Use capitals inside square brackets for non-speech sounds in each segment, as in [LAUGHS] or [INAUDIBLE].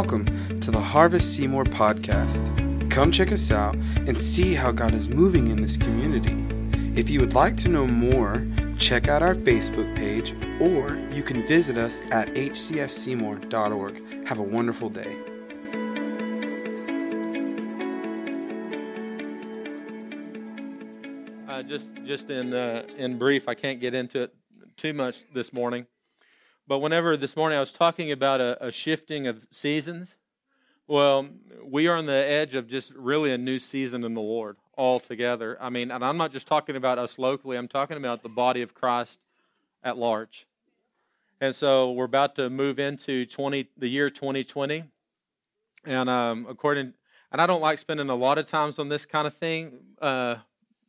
Welcome to the Harvest Seymour podcast. Come check us out and see how God is moving in this community. If you would like to know more, check out our Facebook page or you can visit us at hcfseymour.org. Have a wonderful day. Uh, just just in uh, in brief, I can't get into it too much this morning. But whenever this morning I was talking about a, a shifting of seasons, well, we are on the edge of just really a new season in the Lord altogether. I mean, and I'm not just talking about us locally, I'm talking about the body of Christ at large. And so we're about to move into 20, the year 2020. And um, according, and I don't like spending a lot of times on this kind of thing, uh,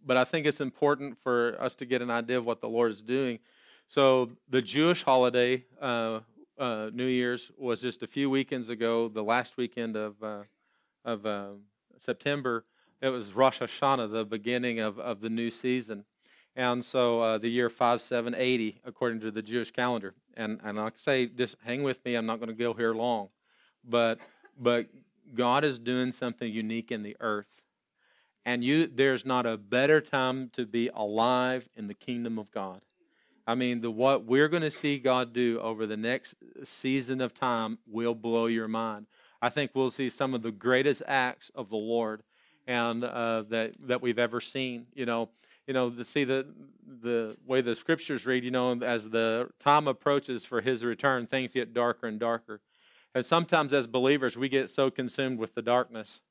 but I think it's important for us to get an idea of what the Lord is doing. So the Jewish holiday, uh, uh, New Year's, was just a few weekends ago. The last weekend of uh, of uh, September, it was Rosh Hashanah, the beginning of, of the new season, and so uh, the year five seven eighty according to the Jewish calendar. And and like I say, just hang with me. I'm not going to go here long, but but God is doing something unique in the earth, and you there's not a better time to be alive in the kingdom of God I mean, the what we're going to see God do over the next season of time will blow your mind. I think we'll see some of the greatest acts of the Lord and uh, that that we've ever seen. You know, you know, to see the the way the scriptures read. You know, as the time approaches for His return, things get darker and darker. And sometimes, as believers, we get so consumed with the darkness.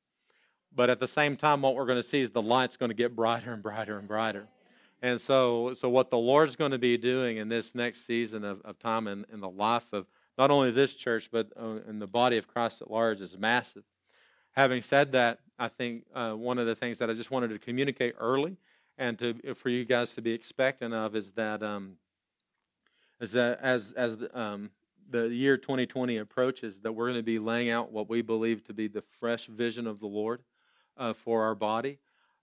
But at the same time, what we're going to see is the light's going to get brighter and brighter and brighter. And so, so what the Lord's going to be doing in this next season of, of time in, in the life of not only this church, but uh, in the body of Christ at large is massive. Having said that, I think uh, one of the things that I just wanted to communicate early and to, for you guys to be expectant of is that, um, is that as, as the, um, the year 2020 approaches, that we're going to be laying out what we believe to be the fresh vision of the Lord uh, for our body.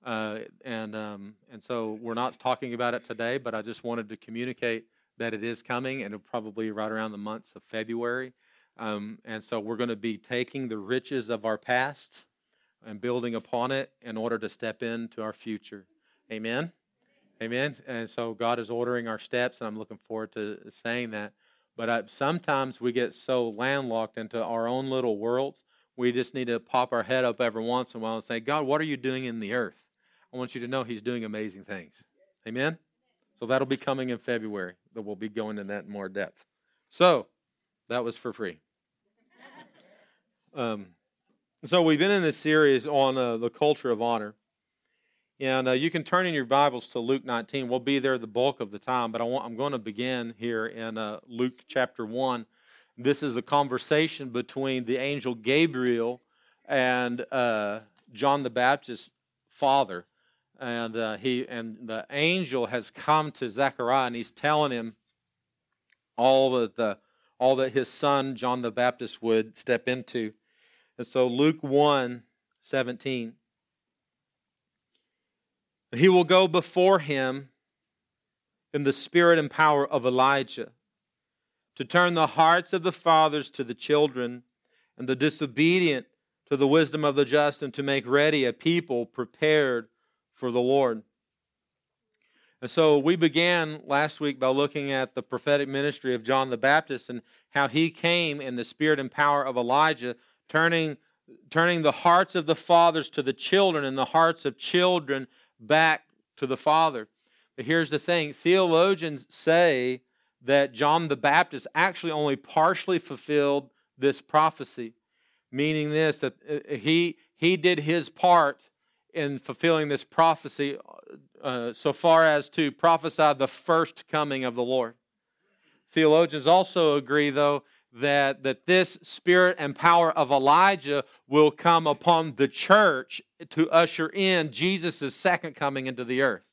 Uh, and um, and so we're not talking about it today, but I just wanted to communicate that it is coming, and it'll probably right around the months of February. Um, and so we're going to be taking the riches of our past and building upon it in order to step into our future. Amen. Amen. And so God is ordering our steps, and I'm looking forward to saying that. But I, sometimes we get so landlocked into our own little worlds, we just need to pop our head up every once in a while and say, God, what are you doing in the earth? I want you to know He's doing amazing things. Amen? So that'll be coming in February, but we'll be going into that in more depth. So that was for free. Um, so we've been in this series on uh, the culture of honor. And uh, you can turn in your Bibles to Luke 19. We'll be there the bulk of the time, but I I'm going to begin here in uh, Luke chapter 1. This is the conversation between the angel Gabriel and uh, John the Baptist's father and uh, he and the angel has come to Zechariah and he's telling him all that the all that his son John the Baptist would step into. And so Luke 1 17. He will go before him in the spirit and power of Elijah to turn the hearts of the fathers to the children and the disobedient to the wisdom of the just and to make ready a people prepared for the Lord. And so we began last week by looking at the prophetic ministry of John the Baptist and how he came in the spirit and power of Elijah, turning, turning the hearts of the fathers to the children and the hearts of children back to the Father. But here's the thing theologians say that John the Baptist actually only partially fulfilled this prophecy, meaning this that uh, he, he did his part in fulfilling this prophecy uh, so far as to prophesy the first coming of the Lord. Theologians also agree, though, that, that this spirit and power of Elijah will come upon the church to usher in Jesus' second coming into the earth.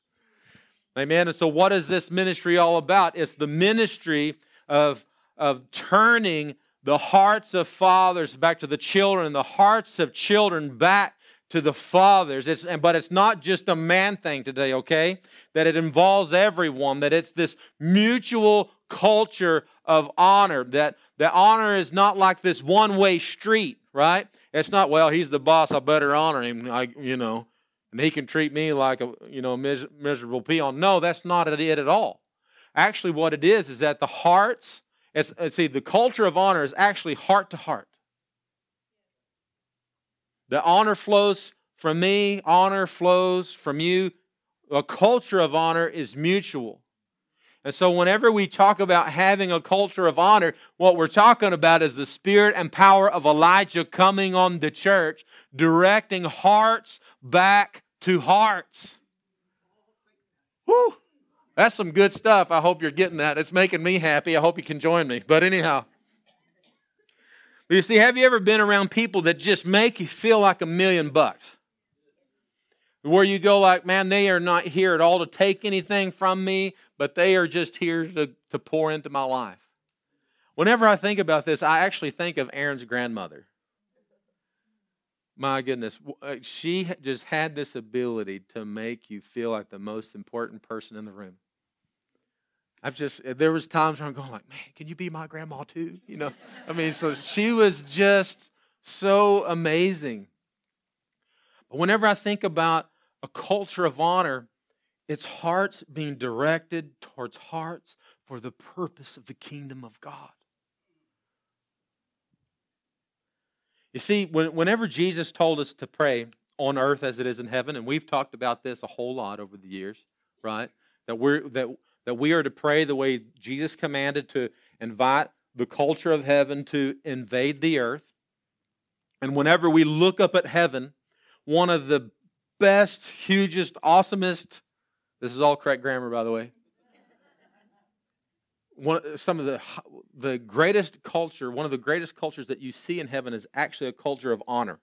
Amen. And so, what is this ministry all about? It's the ministry of, of turning the hearts of fathers back to the children, the hearts of children back to the fathers. It's, but it's not just a man thing today, okay? That it involves everyone, that it's this mutual culture of honor, that the honor is not like this one way street, right? It's not, well, he's the boss, I better honor him, I, you know, and he can treat me like a, you know, mis- miserable peon. No, that's not it at all. Actually, what it is, is that the hearts, it's, uh, see, the culture of honor is actually heart to heart. The honor flows from me, honor flows from you. A culture of honor is mutual. And so, whenever we talk about having a culture of honor, what we're talking about is the spirit and power of Elijah coming on the church, directing hearts back to hearts. Whew. That's some good stuff. I hope you're getting that. It's making me happy. I hope you can join me. But, anyhow. You see, have you ever been around people that just make you feel like a million bucks? Where you go like, man, they are not here at all to take anything from me, but they are just here to, to pour into my life. Whenever I think about this, I actually think of Aaron's grandmother. My goodness, uh, she just had this ability to make you feel like the most important person in the room. I've just there was times where I'm going like, man, can you be my grandma too? You know, I mean, so she was just so amazing. But whenever I think about a culture of honor, it's hearts being directed towards hearts for the purpose of the kingdom of God. You see, whenever Jesus told us to pray on earth as it is in heaven, and we've talked about this a whole lot over the years, right? That we're that that we are to pray the way Jesus commanded to invite the culture of heaven to invade the earth. And whenever we look up at heaven, one of the best, hugest, awesomest, this is all correct grammar, by the way. One, some of the the greatest culture, one of the greatest cultures that you see in heaven is actually a culture of honor.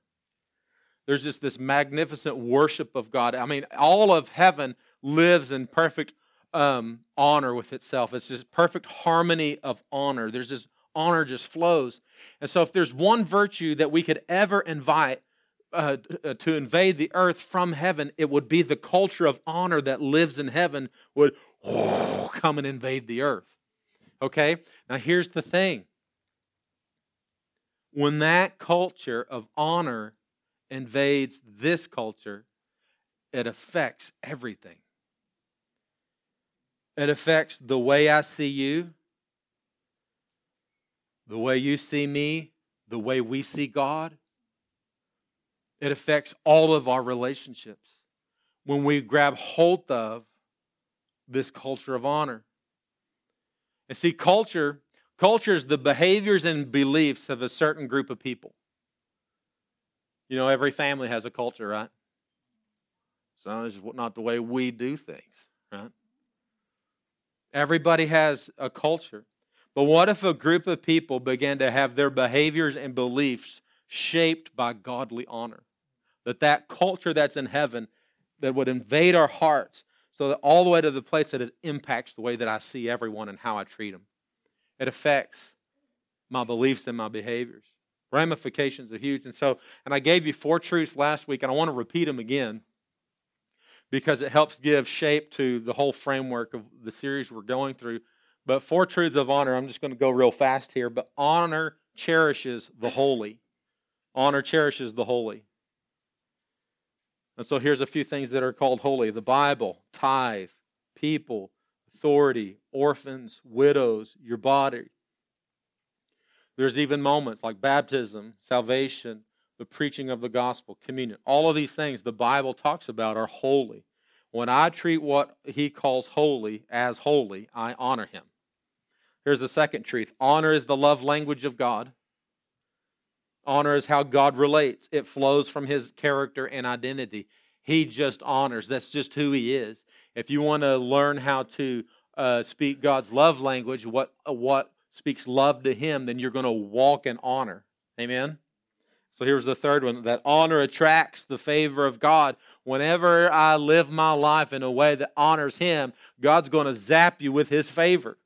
There's just this magnificent worship of God. I mean, all of heaven lives in perfect um, honor with itself. It's this perfect harmony of honor. There's this honor just flows. And so, if there's one virtue that we could ever invite uh, uh, to invade the earth from heaven, it would be the culture of honor that lives in heaven would [LAUGHS] come and invade the earth. Okay? Now, here's the thing when that culture of honor invades this culture, it affects everything. It affects the way I see you, the way you see me, the way we see God. It affects all of our relationships when we grab hold of this culture of honor. And see, culture, culture is the behaviors and beliefs of a certain group of people. You know, every family has a culture, right? So it's not the way we do things, right? Everybody has a culture. But what if a group of people began to have their behaviors and beliefs shaped by godly honor? That that culture that's in heaven that would invade our hearts so that all the way to the place that it impacts the way that I see everyone and how I treat them. It affects my beliefs and my behaviors. Ramifications are huge. And so, and I gave you four truths last week, and I want to repeat them again because it helps give shape to the whole framework of the series we're going through. But four truths of honor, I'm just going to go real fast here. But honor cherishes the holy. Honor cherishes the holy. And so here's a few things that are called holy the Bible, tithe, people, authority, orphans, widows, your body. There's even moments like baptism, salvation, the preaching of the gospel, communion. All of these things the Bible talks about are holy. When I treat what he calls holy as holy, I honor him. Here's the second truth honor is the love language of God. Honor is how God relates, it flows from his character and identity. He just honors. That's just who he is. If you want to learn how to uh, speak God's love language, what, what speaks love to him, then you're going to walk in honor. Amen? So here's the third one that honor attracts the favor of God. Whenever I live my life in a way that honors Him, God's going to zap you with His favor.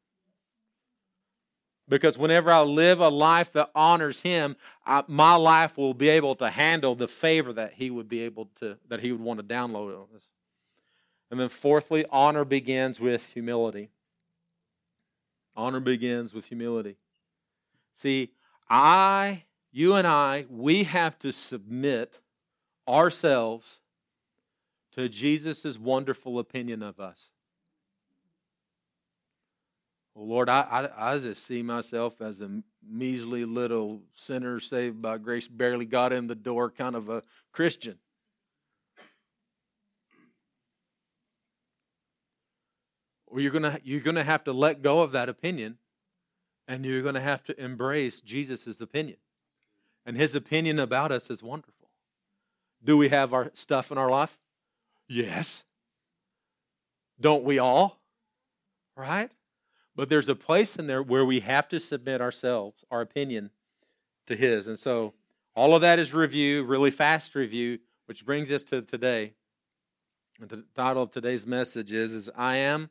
Because whenever I live a life that honors Him, I, my life will be able to handle the favor that He would be able to, that He would want to download on us. And then, fourthly, honor begins with humility. Honor begins with humility. See, I, you and I, we have to submit ourselves to Jesus' wonderful opinion of us. Well, Lord, I, I, I just see myself as a measly little sinner saved by grace, barely got in the door kind of a Christian. Well, you're gonna you're gonna have to let go of that opinion, and you're gonna have to embrace Jesus' opinion, and His opinion about us is wonderful. Do we have our stuff in our life? Yes. Don't we all? Right? But there's a place in there where we have to submit ourselves, our opinion, to His. And so all of that is review, really fast review, which brings us to today. And the title of today's message is, is I am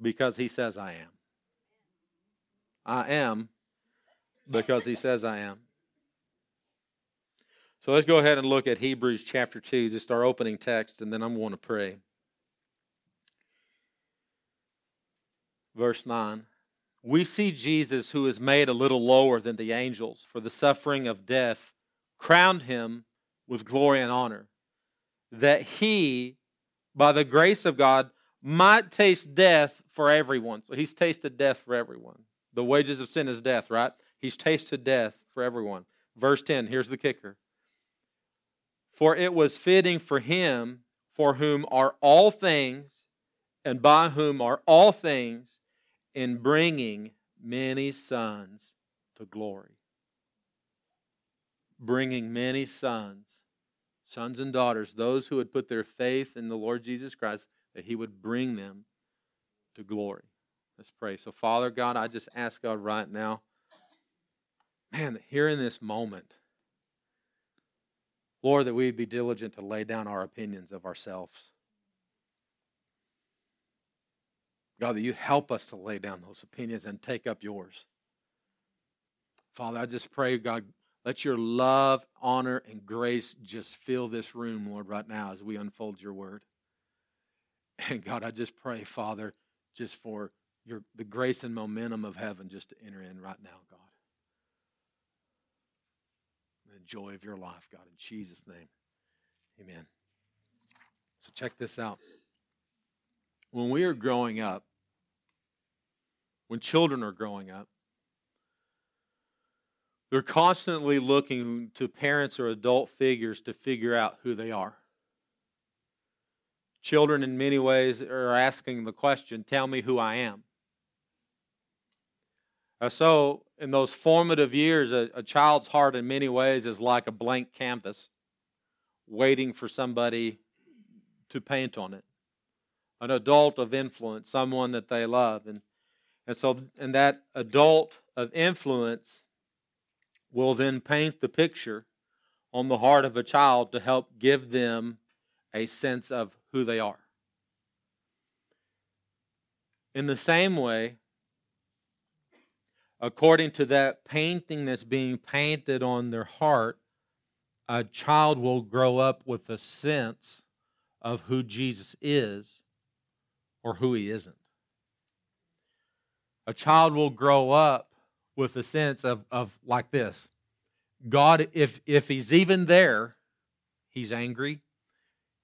because He says I am. I am because He says I am. So let's go ahead and look at Hebrews chapter 2, just our opening text, and then I'm going to pray. verse 9, we see Jesus, who is made a little lower than the angels for the suffering of death, crowned him with glory and honor, that he, by the grace of God, might taste death for everyone. So he's tasted death for everyone. The wages of sin is death, right? He's tasted death for everyone. Verse 10, here's the kicker. For it was fitting for him, for whom are all things, and by whom are all things, in bringing many sons to glory. Bringing many sons, sons and daughters, those who had put their faith in the Lord Jesus Christ, that He would bring them to glory. Let's pray. So, Father God, I just ask God right now, man, here in this moment, Lord, that we'd be diligent to lay down our opinions of ourselves God, that you help us to lay down those opinions and take up yours. Father, I just pray, God, let your love, honor, and grace just fill this room, Lord, right now as we unfold your word. And God, I just pray, Father, just for your the grace and momentum of heaven just to enter in right now, God. The joy of your life, God, in Jesus' name. Amen. So check this out when we are growing up, when children are growing up, they're constantly looking to parents or adult figures to figure out who they are. Children, in many ways, are asking the question Tell me who I am. So, in those formative years, a, a child's heart, in many ways, is like a blank canvas waiting for somebody to paint on it an adult of influence, someone that they love. And, and so, and that adult of influence will then paint the picture on the heart of a child to help give them a sense of who they are. In the same way, according to that painting that's being painted on their heart, a child will grow up with a sense of who Jesus is or who he isn't. A child will grow up with a sense of, of like this God, if, if he's even there, he's angry,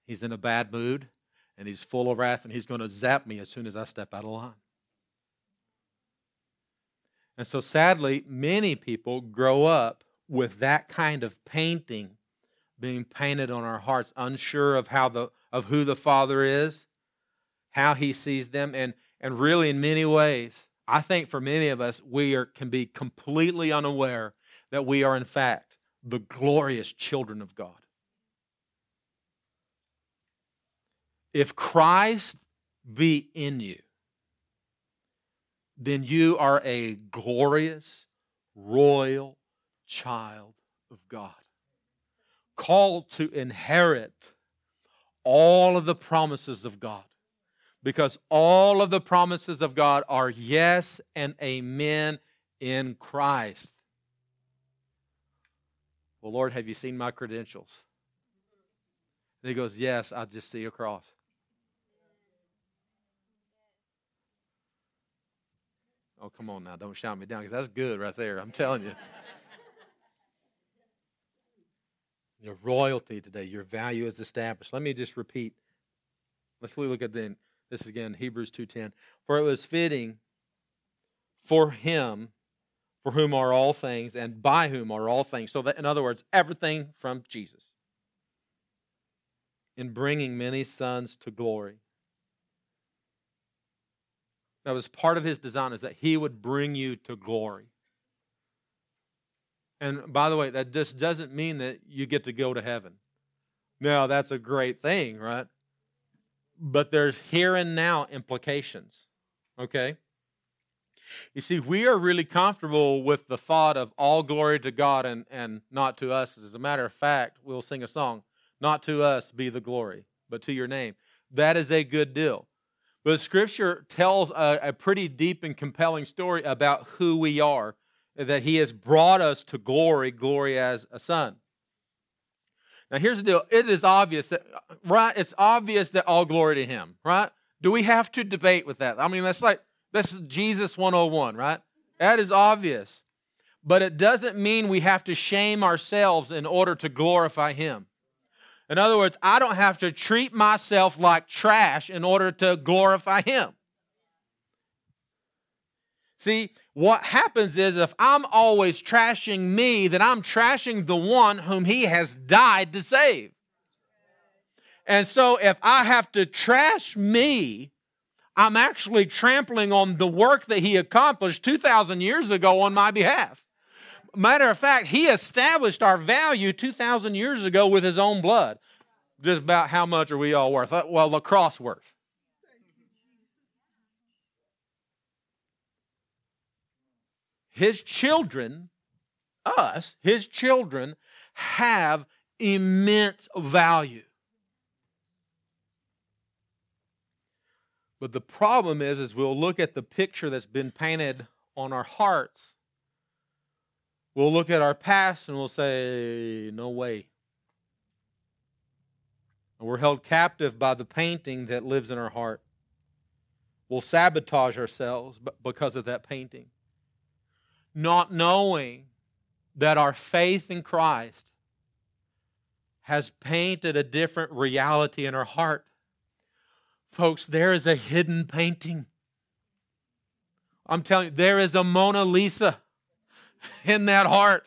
he's in a bad mood, and he's full of wrath, and he's going to zap me as soon as I step out of line. And so, sadly, many people grow up with that kind of painting being painted on our hearts, unsure of how the of who the Father is, how he sees them, and, and really in many ways, I think for many of us, we are, can be completely unaware that we are, in fact, the glorious children of God. If Christ be in you, then you are a glorious, royal child of God, called to inherit all of the promises of God because all of the promises of God are yes and amen in Christ. Well, Lord, have you seen my credentials? And he goes, Yes, I just see a cross. Oh, come on now. Don't shout me down because that's good right there. I'm telling you. Your royalty today, your value is established. Let me just repeat. Let's look at then this again, Hebrews 2:10. For it was fitting for him for whom are all things and by whom are all things. So that in other words, everything from Jesus. In bringing many sons to glory. That was part of his design is that he would bring you to glory. And by the way, that just doesn't mean that you get to go to heaven. Now, that's a great thing, right? But there's here and now implications. Okay? You see, we are really comfortable with the thought of all glory to God and, and not to us. As a matter of fact, we'll sing a song, Not to us be the glory, but to your name. That is a good deal. But Scripture tells a, a pretty deep and compelling story about who we are, that He has brought us to glory, glory as a son. Now, here's the deal. It is obvious that, right? It's obvious that all glory to Him, right? Do we have to debate with that? I mean, that's like, that's Jesus 101, right? That is obvious. But it doesn't mean we have to shame ourselves in order to glorify Him. In other words, I don't have to treat myself like trash in order to glorify Him. See, what happens is if I'm always trashing me, then I'm trashing the one whom He has died to save. And so if I have to trash me, I'm actually trampling on the work that He accomplished 2,000 years ago on my behalf. Matter of fact, he established our value 2,000 years ago with his own blood. Just about how much are we all worth? Uh, well, the cross worth. His children, us, his children, have immense value. But the problem is, is we'll look at the picture that's been painted on our hearts We'll look at our past and we'll say, no way. And we're held captive by the painting that lives in our heart. We'll sabotage ourselves because of that painting. Not knowing that our faith in Christ has painted a different reality in our heart. Folks, there is a hidden painting. I'm telling you, there is a Mona Lisa [LAUGHS] in that heart.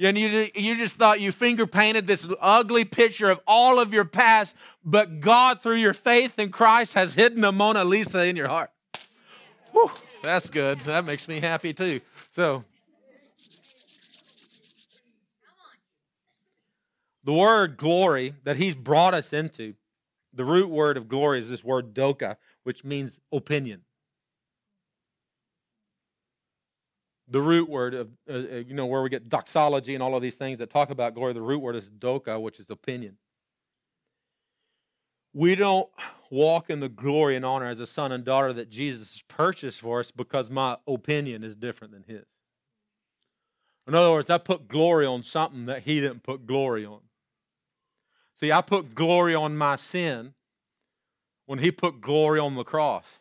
And you, you just thought you finger painted this ugly picture of all of your past, but God, through your faith in Christ, has hidden the Mona Lisa in your heart. Whew, that's good. That makes me happy too. So, the word glory that He's brought us into, the root word of glory is this word doxa, which means opinion. The root word of, uh, uh, you know, where we get doxology and all of these things that talk about glory, the root word is doxa, which is opinion. We don't walk in the glory and honor as a son and daughter that Jesus purchased for us because my opinion is different than his. In other words, I put glory on something that he didn't put glory on. See, I put glory on my sin when he put glory on the cross.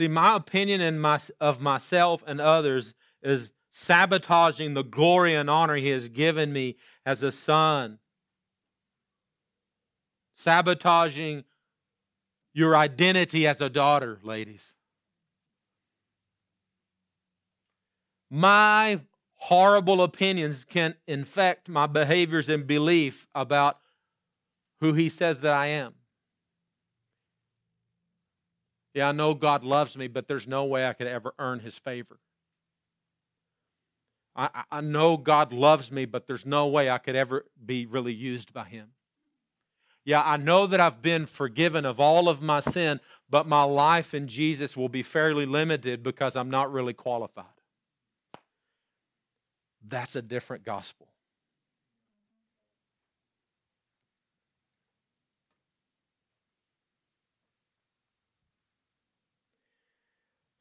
See, my opinion and my, of myself and others is sabotaging the glory and honor He has given me as a son, sabotaging your identity as a daughter, ladies. My horrible opinions can infect my behaviors and belief about who He says that I am. Yeah, I know God loves me, but there's no way I could ever earn his favor. I, I know God loves me, but there's no way I could ever be really used by him. Yeah, I know that I've been forgiven of all of my sin, but my life in Jesus will be fairly limited because I'm not really qualified. That's a different gospel.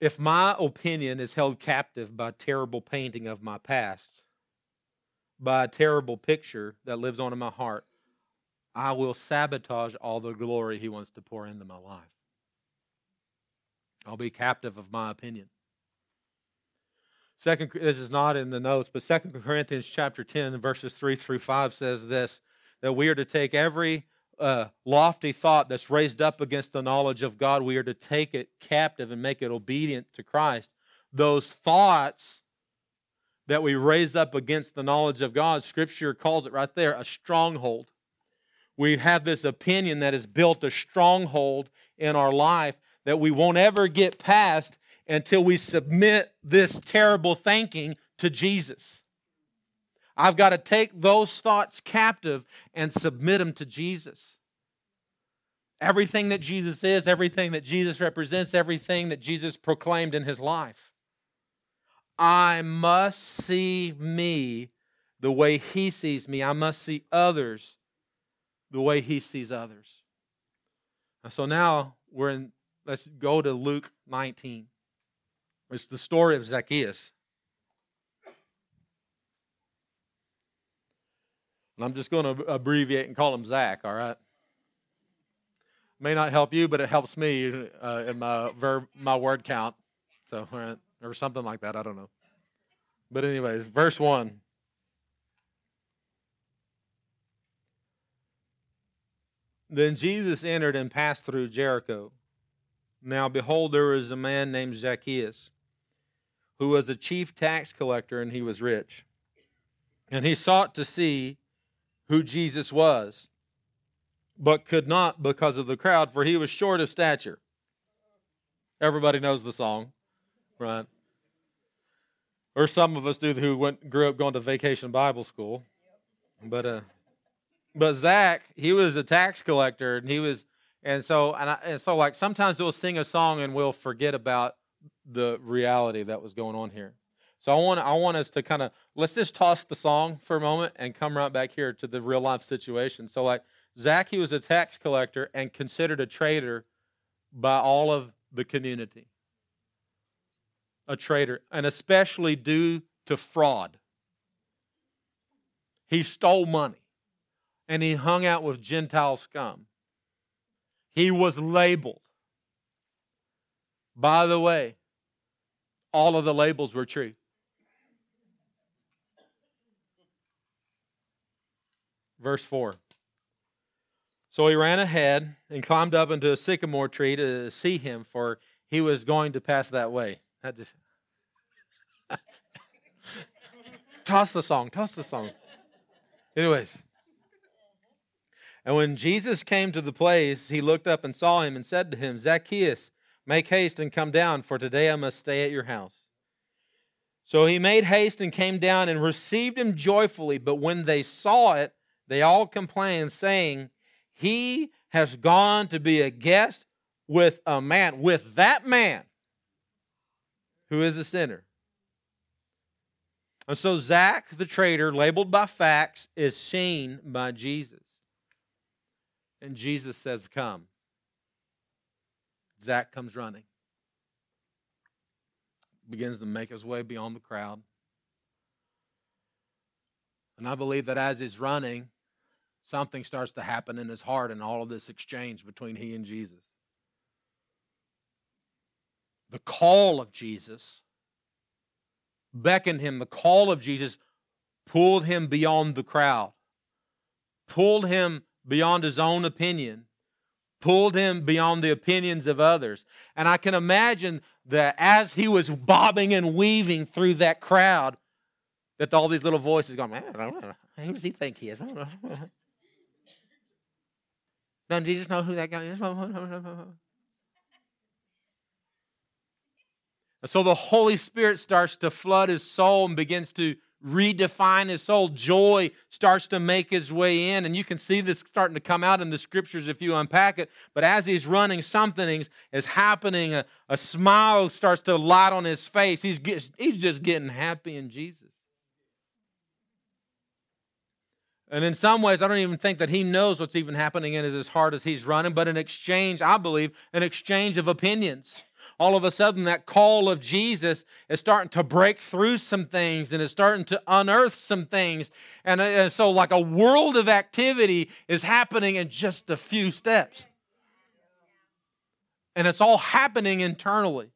If my opinion is held captive by terrible painting of my past, by a terrible picture that lives on in my heart, I will sabotage all the glory he wants to pour into my life. I'll be captive of my opinion. Second, this is not in the notes, but Second Corinthians chapter 10, verses 3 through 5 says this that we are to take every uh, lofty thought that's raised up against the knowledge of God, we are to take it captive and make it obedient to Christ. Those thoughts that we raise up against the knowledge of God, Scripture calls it right there a stronghold. We have this opinion that has built a stronghold in our life that we won't ever get past until we submit this terrible thinking to Jesus. I've got to take those thoughts captive and submit them to Jesus. Everything that Jesus is, everything that Jesus represents, everything that Jesus proclaimed in his life. I must see me the way he sees me. I must see others the way he sees others. And so now we're in, let's go to Luke 19. It's the story of Zacchaeus. And I'm just going to abbreviate and call him Zach, all right? May not help you, but it helps me uh, in my verb, my word count. So, right, or something like that. I don't know. But, anyways, verse 1. Then Jesus entered and passed through Jericho. Now, behold, there was a man named Zacchaeus, who was a chief tax collector, and he was rich. And he sought to see who Jesus was, but could not because of the crowd, for he was short of stature. Everybody knows the song, right? Or some of us do who went grew up going to vacation Bible school. But uh but Zach, he was a tax collector and he was and so and, I, and so like sometimes we'll sing a song and we'll forget about the reality that was going on here. So I want I want us to kind of let's just toss the song for a moment and come right back here to the real life situation. So like Zach, he was a tax collector and considered a traitor by all of the community. A traitor, and especially due to fraud. He stole money and he hung out with Gentile scum. He was labeled. By the way, all of the labels were true. Verse 4. So he ran ahead and climbed up into a sycamore tree to see him, for he was going to pass that way. That just [LAUGHS] toss the song, toss the song. Anyways. And when Jesus came to the place, he looked up and saw him and said to him, Zacchaeus, make haste and come down, for today I must stay at your house. So he made haste and came down and received him joyfully. But when they saw it, they all complained, saying, He has gone to be a guest with a man, with that man who is a sinner. And so Zach, the traitor, labeled by facts, is seen by Jesus. And Jesus says, Come. Zach comes running, begins to make his way beyond the crowd. And I believe that as he's running, something starts to happen in his heart in all of this exchange between he and Jesus. The call of Jesus beckoned him, the call of Jesus pulled him beyond the crowd, pulled him beyond his own opinion, pulled him beyond the opinions of others. And I can imagine that as he was bobbing and weaving through that crowd, that all these little voices going, man, who does he think he is? Doesn't Jesus know who that guy is? [LAUGHS] so the Holy Spirit starts to flood his soul and begins to redefine his soul. Joy starts to make his way in, and you can see this starting to come out in the scriptures if you unpack it. But as he's running, something is happening. A, a smile starts to light on his face. He's, he's just getting happy in Jesus. And in some ways, I don't even think that he knows what's even happening in his heart as he's running, but an exchange, I believe, an exchange of opinions. all of a sudden that call of Jesus is starting to break through some things and is starting to unearth some things. Uh, and so, like a world of activity is happening in just a few steps. And it's all happening internally.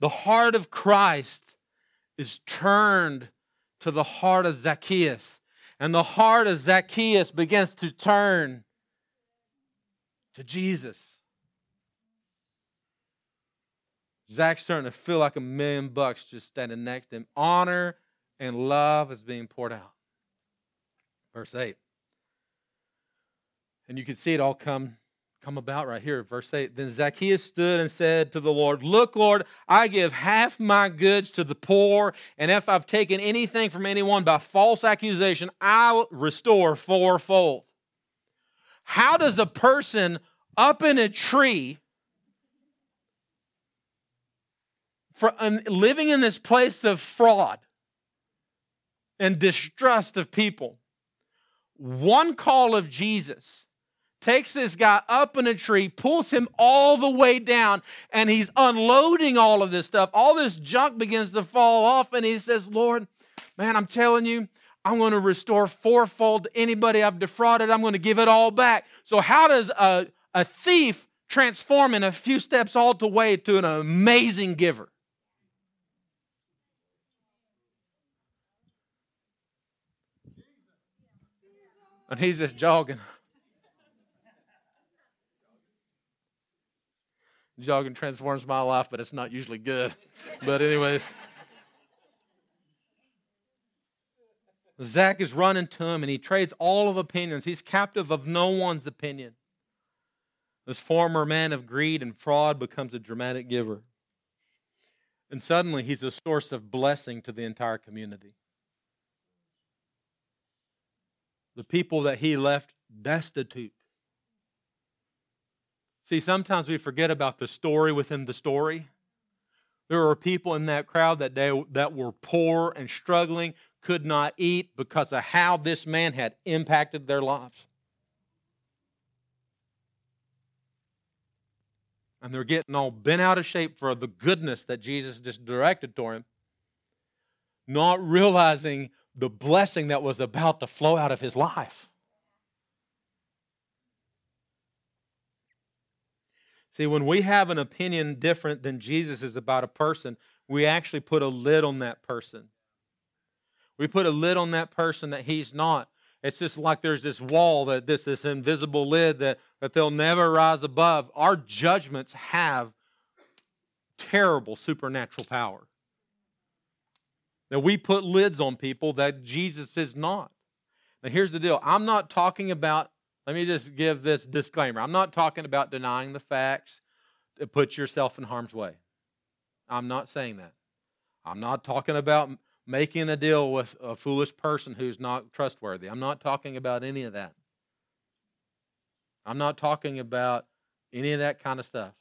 The heart of Christ is turned to the heart of Zacchaeus. And the heart of Zacchaeus begins to turn to Jesus. Zach's starting to feel like a million bucks just standing next to him. Honor and love is being poured out. Verse 8. And you can see it all come come about right here. Verse 8 Then Zacchaeus stood and said to the Lord, Look, Lord, I give half my goods to the poor, and if I've taken anything from anyone by false accusation, I restore fourfold. How does a person up in a tree, for, living in this place of fraud and distrust of people, one call of Jesus takes this guy up in a tree, pulls him all the way down, and he's unloading all of this stuff. All this junk begins to fall off, and he says, Lord, man, I'm telling you, I'm going to restore fourfold to anybody I've defrauded. I'm going to give it all back. So, how does a, a thief transform in a few steps all the way to an amazing giver? And he's just jogging. Jogging transforms my life, but it's not usually good. [LAUGHS] But, anyways. Zach is running to him and he trades all of opinions. He's captive of no one's opinion. This former man of greed and fraud becomes a dramatic giver. And suddenly he's a source of blessing to the entire community. The people that he left destitute See, sometimes we forget about the story within the story. There were people in that crowd that day that were poor and struggling, could not eat because of how this man had impacted their lives. And they're getting all bent out of shape for the goodness that Jesus just directed toward him, not realizing the blessing that was about to flow out of his life. See, when we have an opinion different than Jesus is about a person, we actually put a lid on that person. We put a lid on that person that he's not. It's just like there's this wall that this this invisible lid that, that they'll never rise above. Our judgments have terrible supernatural power. That we put lids on people that Jesus is not. Now here's the deal. I'm not talking about let me just give this disclaimer. I'm not talking about denying the facts to put yourself in harm's way. I'm not saying that. I'm not talking about making a deal with a foolish person who's not trustworthy. I'm not talking about any of that. I'm not talking about any of that kind of stuff.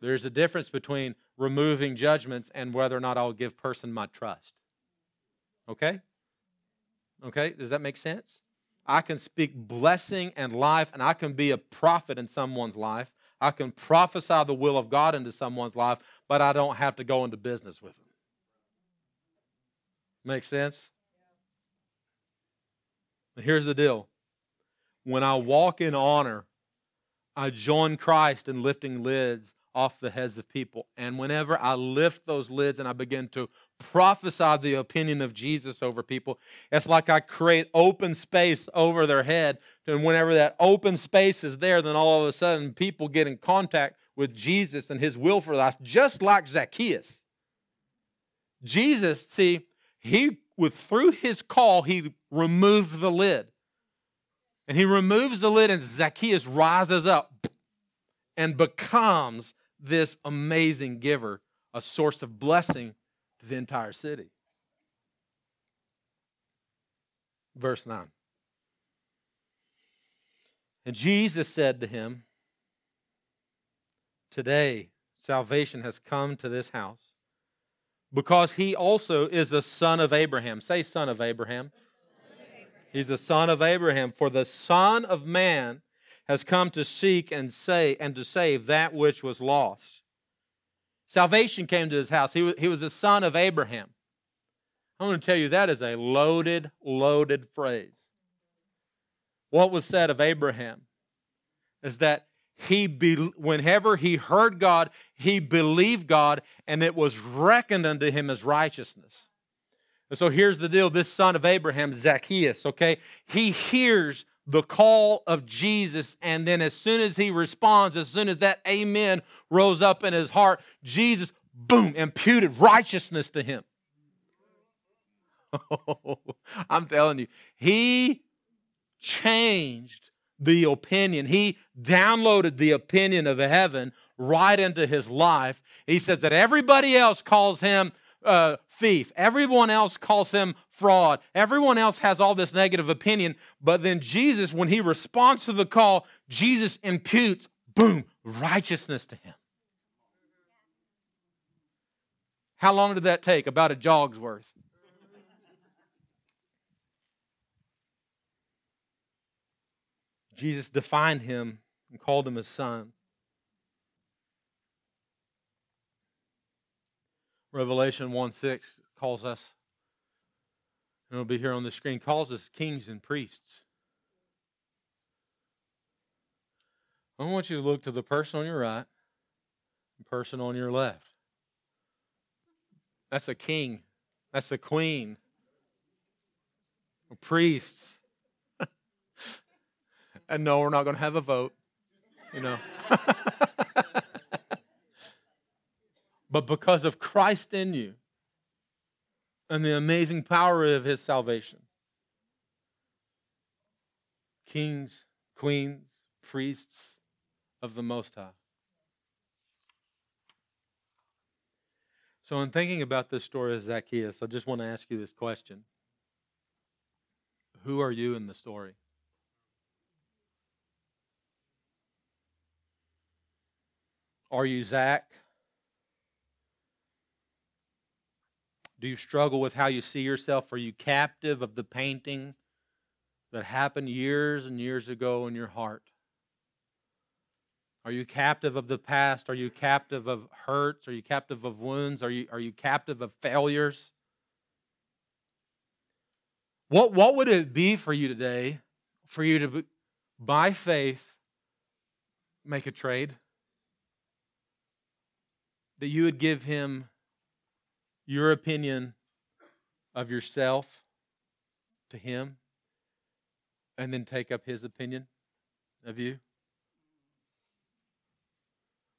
There's a difference between removing judgments and whether or not I'll give person my trust. Okay? Okay, does that make sense? I can speak blessing and life, and I can be a prophet in someone's life. I can prophesy the will of God into someone's life, but I don't have to go into business with them. Make sense? Here's the deal when I walk in honor, I join Christ in lifting lids off the heads of people. And whenever I lift those lids and I begin to prophesy the opinion of Jesus over people, it's like I create open space over their head. And whenever that open space is there, then all of a sudden people get in contact with Jesus and his will for us, just like Zacchaeus. Jesus, see, he with through his call, he removed the lid. And he removes the lid, and Zacchaeus rises up and becomes this amazing giver, a source of blessing to the entire city. Verse 9. And Jesus said to him, Today salvation has come to this house, because he also is the son of Abraham. Say, son of Abraham. He's the son of Abraham. For the Son of Man has come to seek and say and to save that which was lost. Salvation came to his house. He was, he was a son of Abraham. I'm going to tell you that is a loaded, loaded phrase. What was said of Abraham is that he be, whenever he heard God, he believed God, and it was reckoned unto him as righteousness. And so here's the deal this son of Abraham, Zacchaeus, okay, he hears the call of Jesus. And then as soon as he responds, as soon as that amen rose up in his heart, Jesus, boom, imputed righteousness to him. [LAUGHS] I'm telling you, he changed the opinion. He downloaded the opinion of heaven right into his life. He says that everybody else calls him uh, thief. Everyone else calls him fraud. Everyone else has all this negative opinion. But then Jesus, when he responds to the call, Jesus imputes, boom, righteousness to him. How long did that take? About a jog's worth. Jesus defined him and called him his son. Revelation 1 6 calls us, and it'll be here on the screen, calls us kings and priests. I want you to look to the person on your right and person on your left. That's a king. That's a queen. Priests. [LAUGHS] and no, we're not going to have a vote. You know. [LAUGHS] but because of Christ in you and the amazing power of his salvation. Kings, queens, priests of the Most High. So, in thinking about this story of Zacchaeus, I just want to ask you this question Who are you in the story? Are you Zach? Do you struggle with how you see yourself? Are you captive of the painting that happened years and years ago in your heart? Are you captive of the past? Are you captive of hurts? Are you captive of wounds? Are you, are you captive of failures? What, what would it be for you today for you to, by faith, make a trade? That you would give him your opinion of yourself to Him and then take up His opinion of you?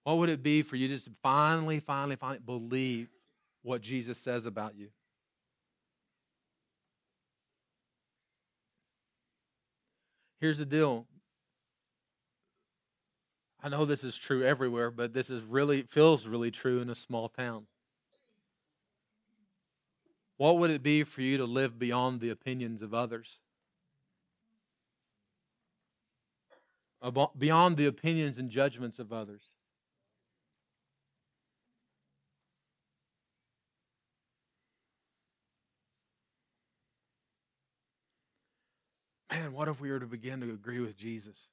What would it be for you just to finally, finally, finally believe what Jesus says about you? Here's the deal. I know this is true everywhere, but this is really feels really true in a small town. What would it be for you to live beyond the opinions of others? Beyond the opinions and judgments of others. Man, what if we were to begin to agree with Jesus?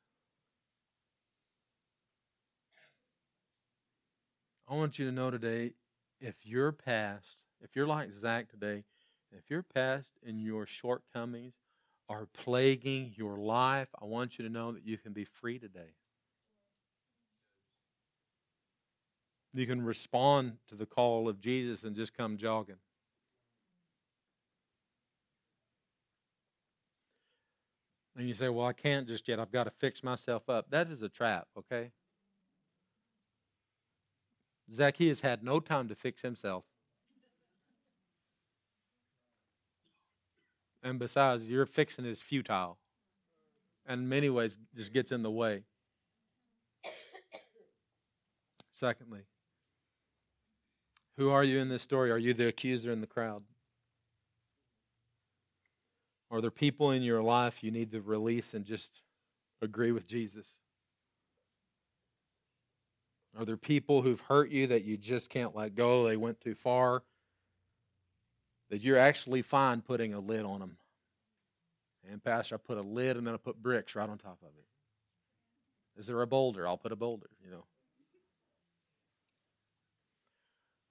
I want you to know today if your past if you're like Zach today, if your past and your shortcomings are plaguing your life, I want you to know that you can be free today. You can respond to the call of Jesus and just come jogging. And you say, Well, I can't just yet. I've got to fix myself up. That is a trap, okay? Zacchaeus had no time to fix himself. And besides, your fixing is futile. And in many ways, just gets in the way. Secondly, who are you in this story? Are you the accuser in the crowd? Are there people in your life you need to release and just agree with Jesus? Are there people who've hurt you that you just can't let go? They went too far that you're actually fine putting a lid on them. And, Pastor, I put a lid and then I put bricks right on top of it. Is there a boulder? I'll put a boulder, you know.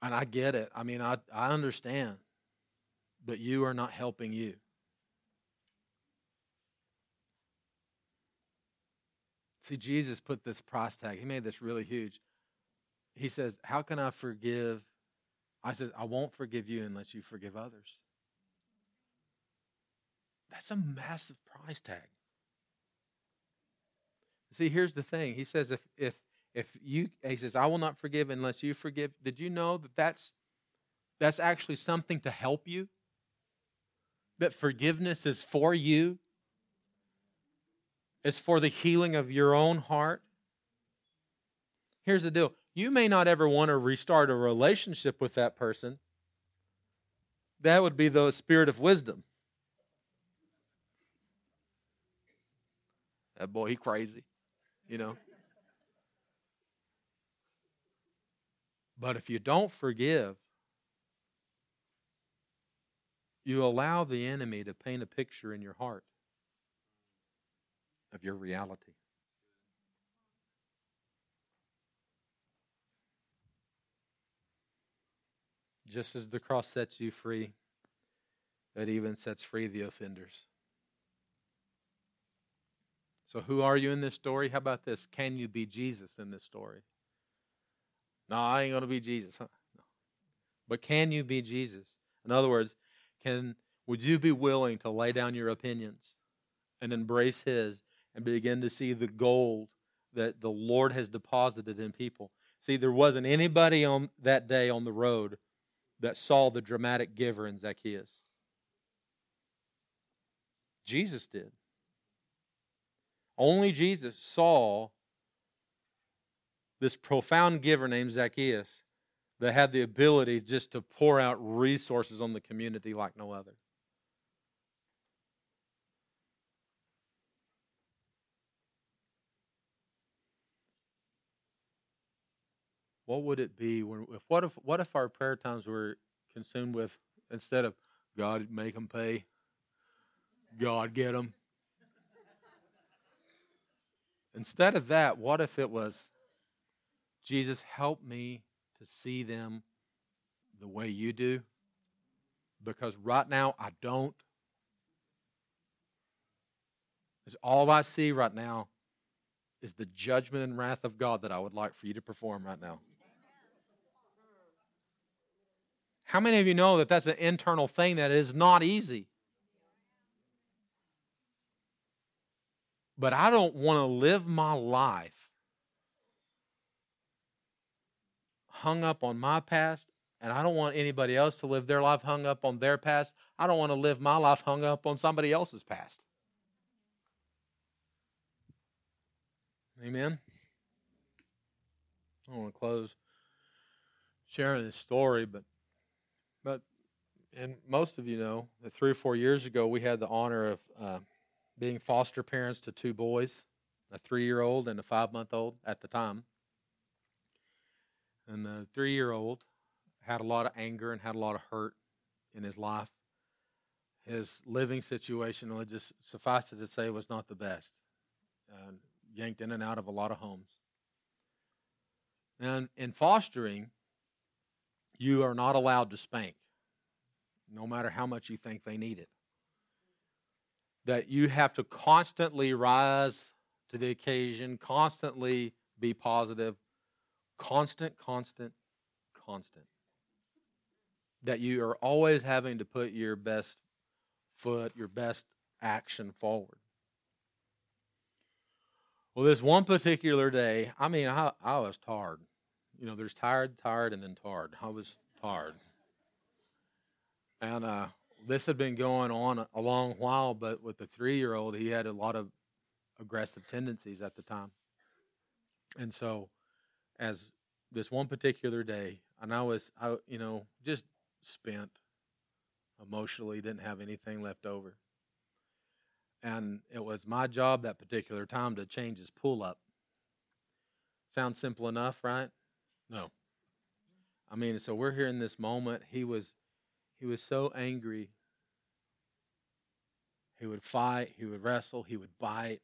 And I get it. I mean, I, I understand. But you are not helping you. See, Jesus put this price tag. He made this really huge. He says, How can I forgive? I says, I won't forgive you unless you forgive others. That's a massive price tag. See, here's the thing. He says, if if if you he says, I will not forgive unless you forgive. Did you know that that's that's actually something to help you? That forgiveness is for you. It's for the healing of your own heart. Here's the deal you may not ever want to restart a relationship with that person. That would be the spirit of wisdom. That boy, he crazy, you know. But if you don't forgive, you allow the enemy to paint a picture in your heart of your reality. Just as the cross sets you free, it even sets free the offenders. So, who are you in this story? How about this? Can you be Jesus in this story? No, I ain't going to be Jesus. Huh? No. But can you be Jesus? In other words, can would you be willing to lay down your opinions and embrace His and begin to see the gold that the Lord has deposited in people. See, there wasn't anybody on that day on the road that saw the dramatic giver in Zacchaeus. Jesus did. Only Jesus saw this profound giver named Zacchaeus that had the ability just to pour out resources on the community like no other. what would it be when if what if what if our prayer times were consumed with instead of God make them pay, God get them. Instead of that, what if it was Jesus help me to see them the way you do? Because right now I don't. Is all I see right now is the judgment and wrath of God that I would like for you to perform right now. How many of you know that that's an internal thing that is not easy? But I don't want to live my life hung up on my past, and I don't want anybody else to live their life hung up on their past. I don't want to live my life hung up on somebody else's past. Amen. I want to close sharing this story, but but, and most of you know that three or four years ago, we had the honor of uh, being foster parents to two boys, a three year old and a five month old at the time. And the three year old had a lot of anger and had a lot of hurt in his life. His living situation, just suffice it to say, was not the best. Uh, yanked in and out of a lot of homes. And in fostering, you are not allowed to spank, no matter how much you think they need it. That you have to constantly rise to the occasion, constantly be positive, constant, constant, constant. That you are always having to put your best foot, your best action forward. Well, this one particular day, I mean, I, I was tired you know, there's tired, tired, and then tired. I was tired. And uh, this had been going on a, long while, but with the three year old, he had a lot of aggressive tendencies at the time. And so, as this one particular day, and I was, I, you know, just spent emotionally, didn't have anything left over. And it was my job that particular time to change his pull up. Sounds simple enough, right? No. I mean, so we're here in this moment. He was he was so angry. He would fight, he would wrestle, he would bite.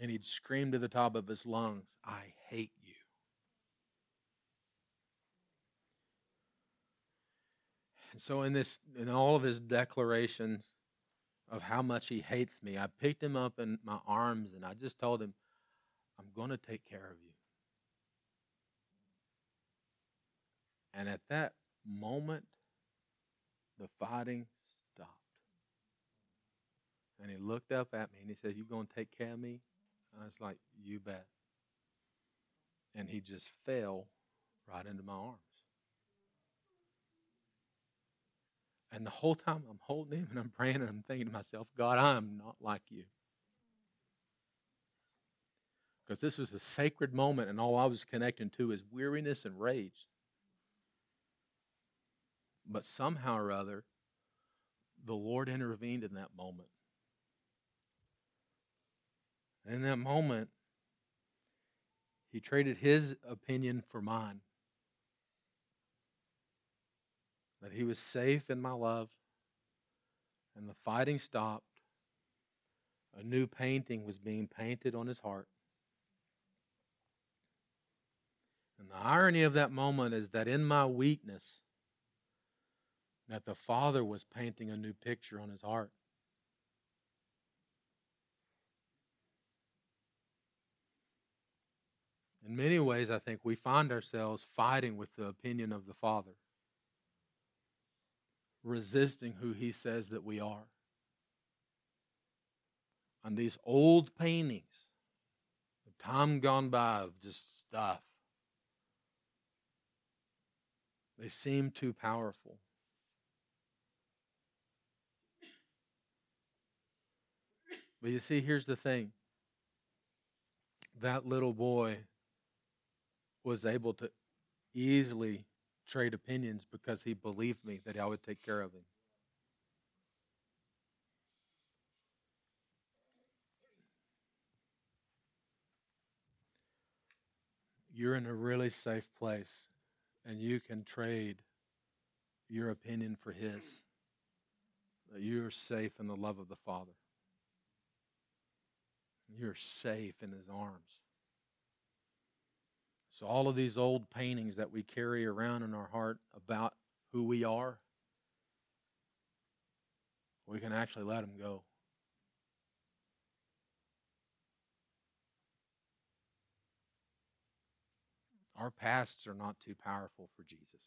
And he'd scream to the top of his lungs, I hate you. And so in this in all of his declarations of how much he hates me, I picked him up in my arms and I just told him, I'm going to take care of you. And at that moment, the fighting. And he looked up at me and he said, You going to take care of me? And I was like, You bet. And he just fell right into my arms. And the whole time I'm holding him and I'm praying and I'm thinking to myself, God, I am not like you. Because this was a sacred moment and all I was connecting to is weariness and rage. But somehow or other, the Lord intervened in that moment. In that moment, he traded his opinion for mine. that he was safe in my love, and the fighting stopped. A new painting was being painted on his heart. And the irony of that moment is that in my weakness, that the Father was painting a new picture on his heart. In many ways, I think we find ourselves fighting with the opinion of the Father resisting who he says that we are. On these old paintings, the time gone by of just stuff, they seem too powerful. But you see, here's the thing that little boy was able to easily trade opinions because he believed me that I would take care of him. You're in a really safe place and you can trade your opinion for his. You're safe in the love of the Father. You're safe in his arms. So, all of these old paintings that we carry around in our heart about who we are, we can actually let them go. Our pasts are not too powerful for Jesus.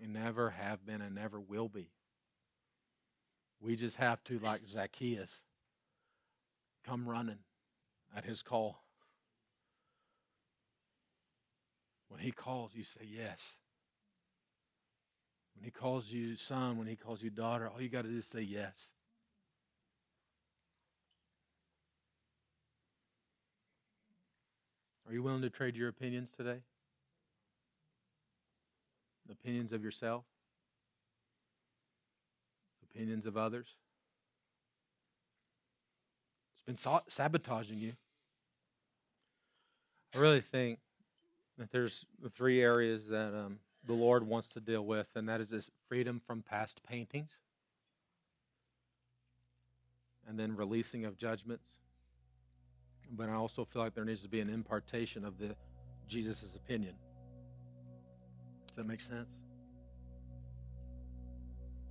They never have been and never will be. We just have to, like Zacchaeus, come running at his call. When he calls, you say yes. When he calls you son, when he calls you daughter, all you got to do is say yes. Are you willing to trade your opinions today? Opinions of yourself? Opinions of others? It's been sabotaging you. I really think there's three areas that um, the Lord wants to deal with, and that is this freedom from past paintings, and then releasing of judgments. But I also feel like there needs to be an impartation of the Jesus' opinion. Does that make sense?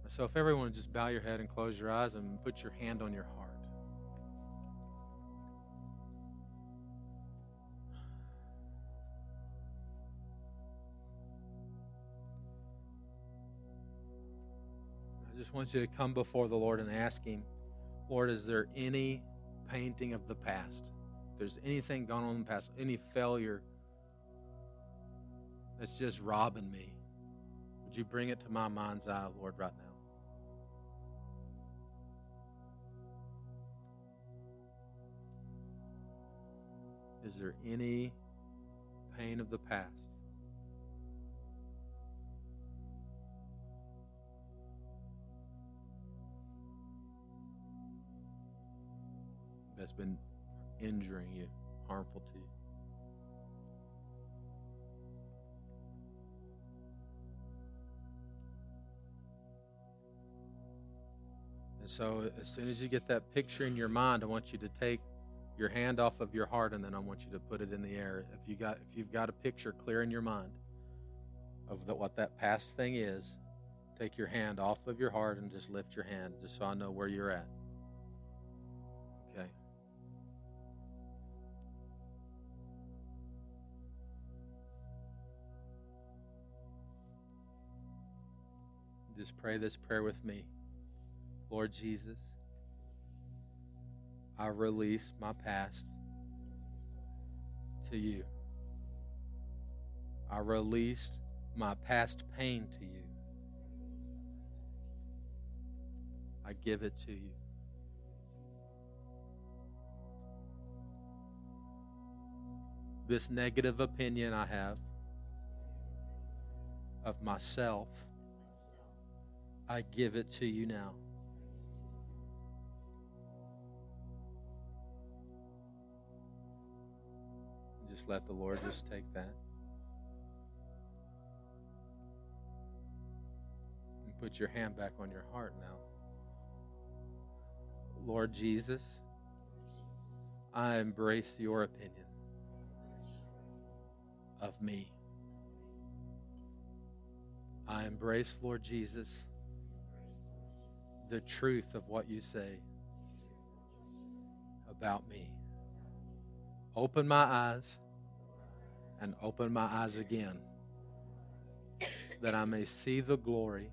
So if everyone just bow your head and close your eyes and put your hand on your heart. Just want you to come before the Lord and ask Him, Lord, is there any painting of the past? If there's anything gone on in the past, any failure that's just robbing me, would you bring it to my mind's eye, Lord, right now? Is there any pain of the past? That's been injuring you, harmful to you. And so, as soon as you get that picture in your mind, I want you to take your hand off of your heart, and then I want you to put it in the air. If you got if you've got a picture clear in your mind of the, what that past thing is, take your hand off of your heart and just lift your hand, just so I know where you're at. Just pray this prayer with me. Lord Jesus, I release my past to you. I released my past pain to you. I give it to you. This negative opinion I have of myself, I give it to you now. Just let the Lord just take that. And put your hand back on your heart now. Lord Jesus, I embrace your opinion of me. I embrace, Lord Jesus, the truth of what you say about me. Open my eyes and open my eyes again that I may see the glory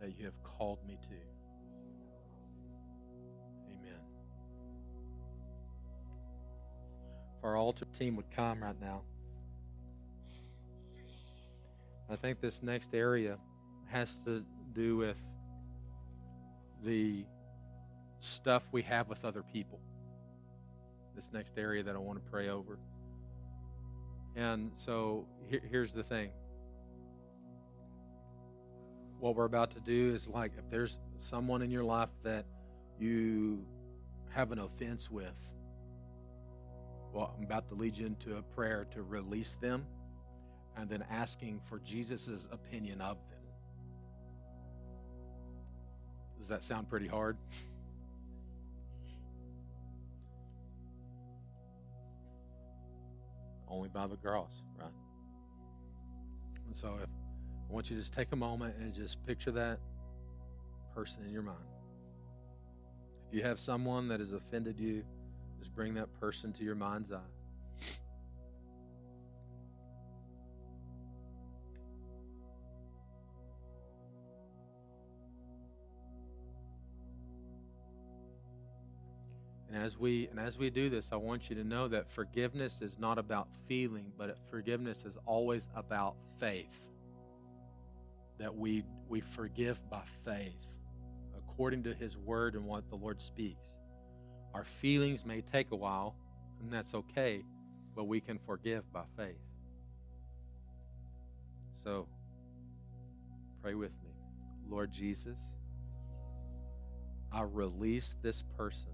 that you have called me to. Amen. If our altar team would come right now. I think this next area has to do with the stuff we have with other people. This next area that I want to pray over. And so here, here's the thing. What we're about to do is like if there's someone in your life that you have an offense with, well, I'm about to lead you into a prayer to release them and then asking for Jesus' opinion of them. Does that sound pretty hard? Only by the cross, right? And so if I want you to just take a moment and just picture that person in your mind. If you have someone that has offended you, just bring that person to your mind's eye. And as we and as we do this, I want you to know that forgiveness is not about feeling, but forgiveness is always about faith. That we we forgive by faith, according to His Word and what the Lord speaks. Our feelings may take a while, and that's okay, but we can forgive by faith. So, pray with me, Lord Jesus. I release this person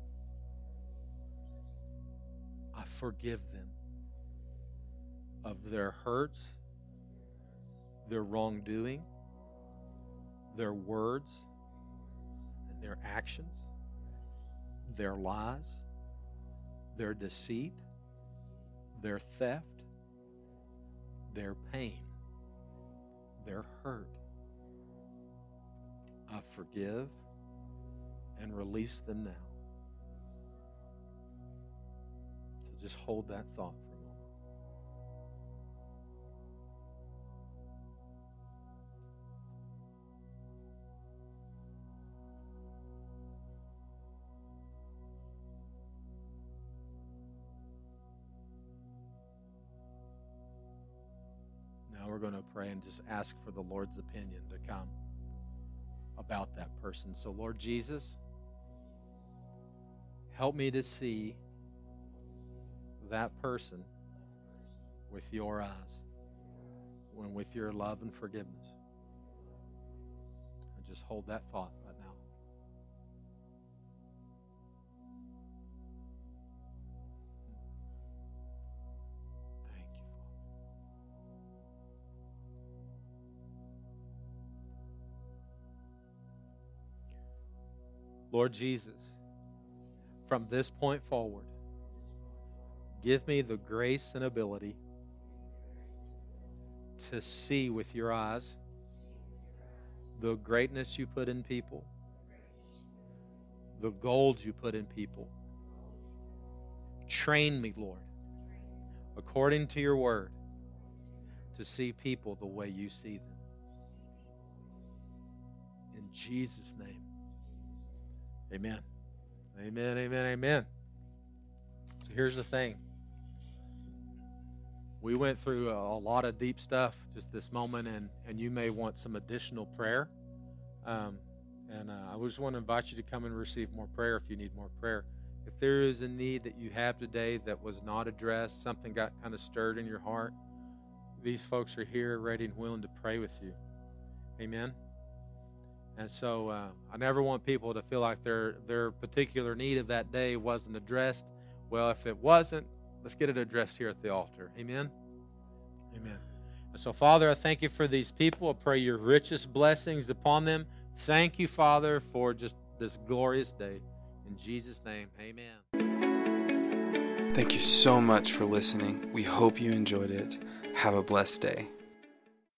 I forgive them of their hurts, their wrongdoing, their words, and their actions, their lies, their deceit, their theft, their pain, their hurt. I forgive and release them now. Just hold that thought for a moment. Now we're going to pray and just ask for the Lord's opinion to come about that person. So, Lord Jesus, help me to see that person with your eyes and with your love and forgiveness. And just hold that thought right now. Thank you, Father. Lord Jesus, from this point forward, give me the grace and ability to see with your eyes the greatness you put in people, the gold you put in people. Train me, Lord, according to your word, to see people the way you see them. In Jesus' name, amen. Amen, amen, amen. So here's the thing. We went through a, a lot of deep stuff just this moment, and, and you may want some additional prayer. Um, and uh, I just want to invite you to come and receive more prayer if you need more prayer. If there is a need that you have today that was not addressed, something got kind of stirred in your heart, these folks are here ready and willing to pray with you. Amen. And so uh, I never want people to feel like their their particular need of that day wasn't addressed. Well, if it wasn't, let's get it addressed here at the altar. Amen. Amen. And so, Father, I thank you for these people. I pray your richest blessings upon them. Thank you, Father, for just this glorious day. In Jesus' name, amen. Thank you so much for listening. We hope you enjoyed it. Have a blessed day.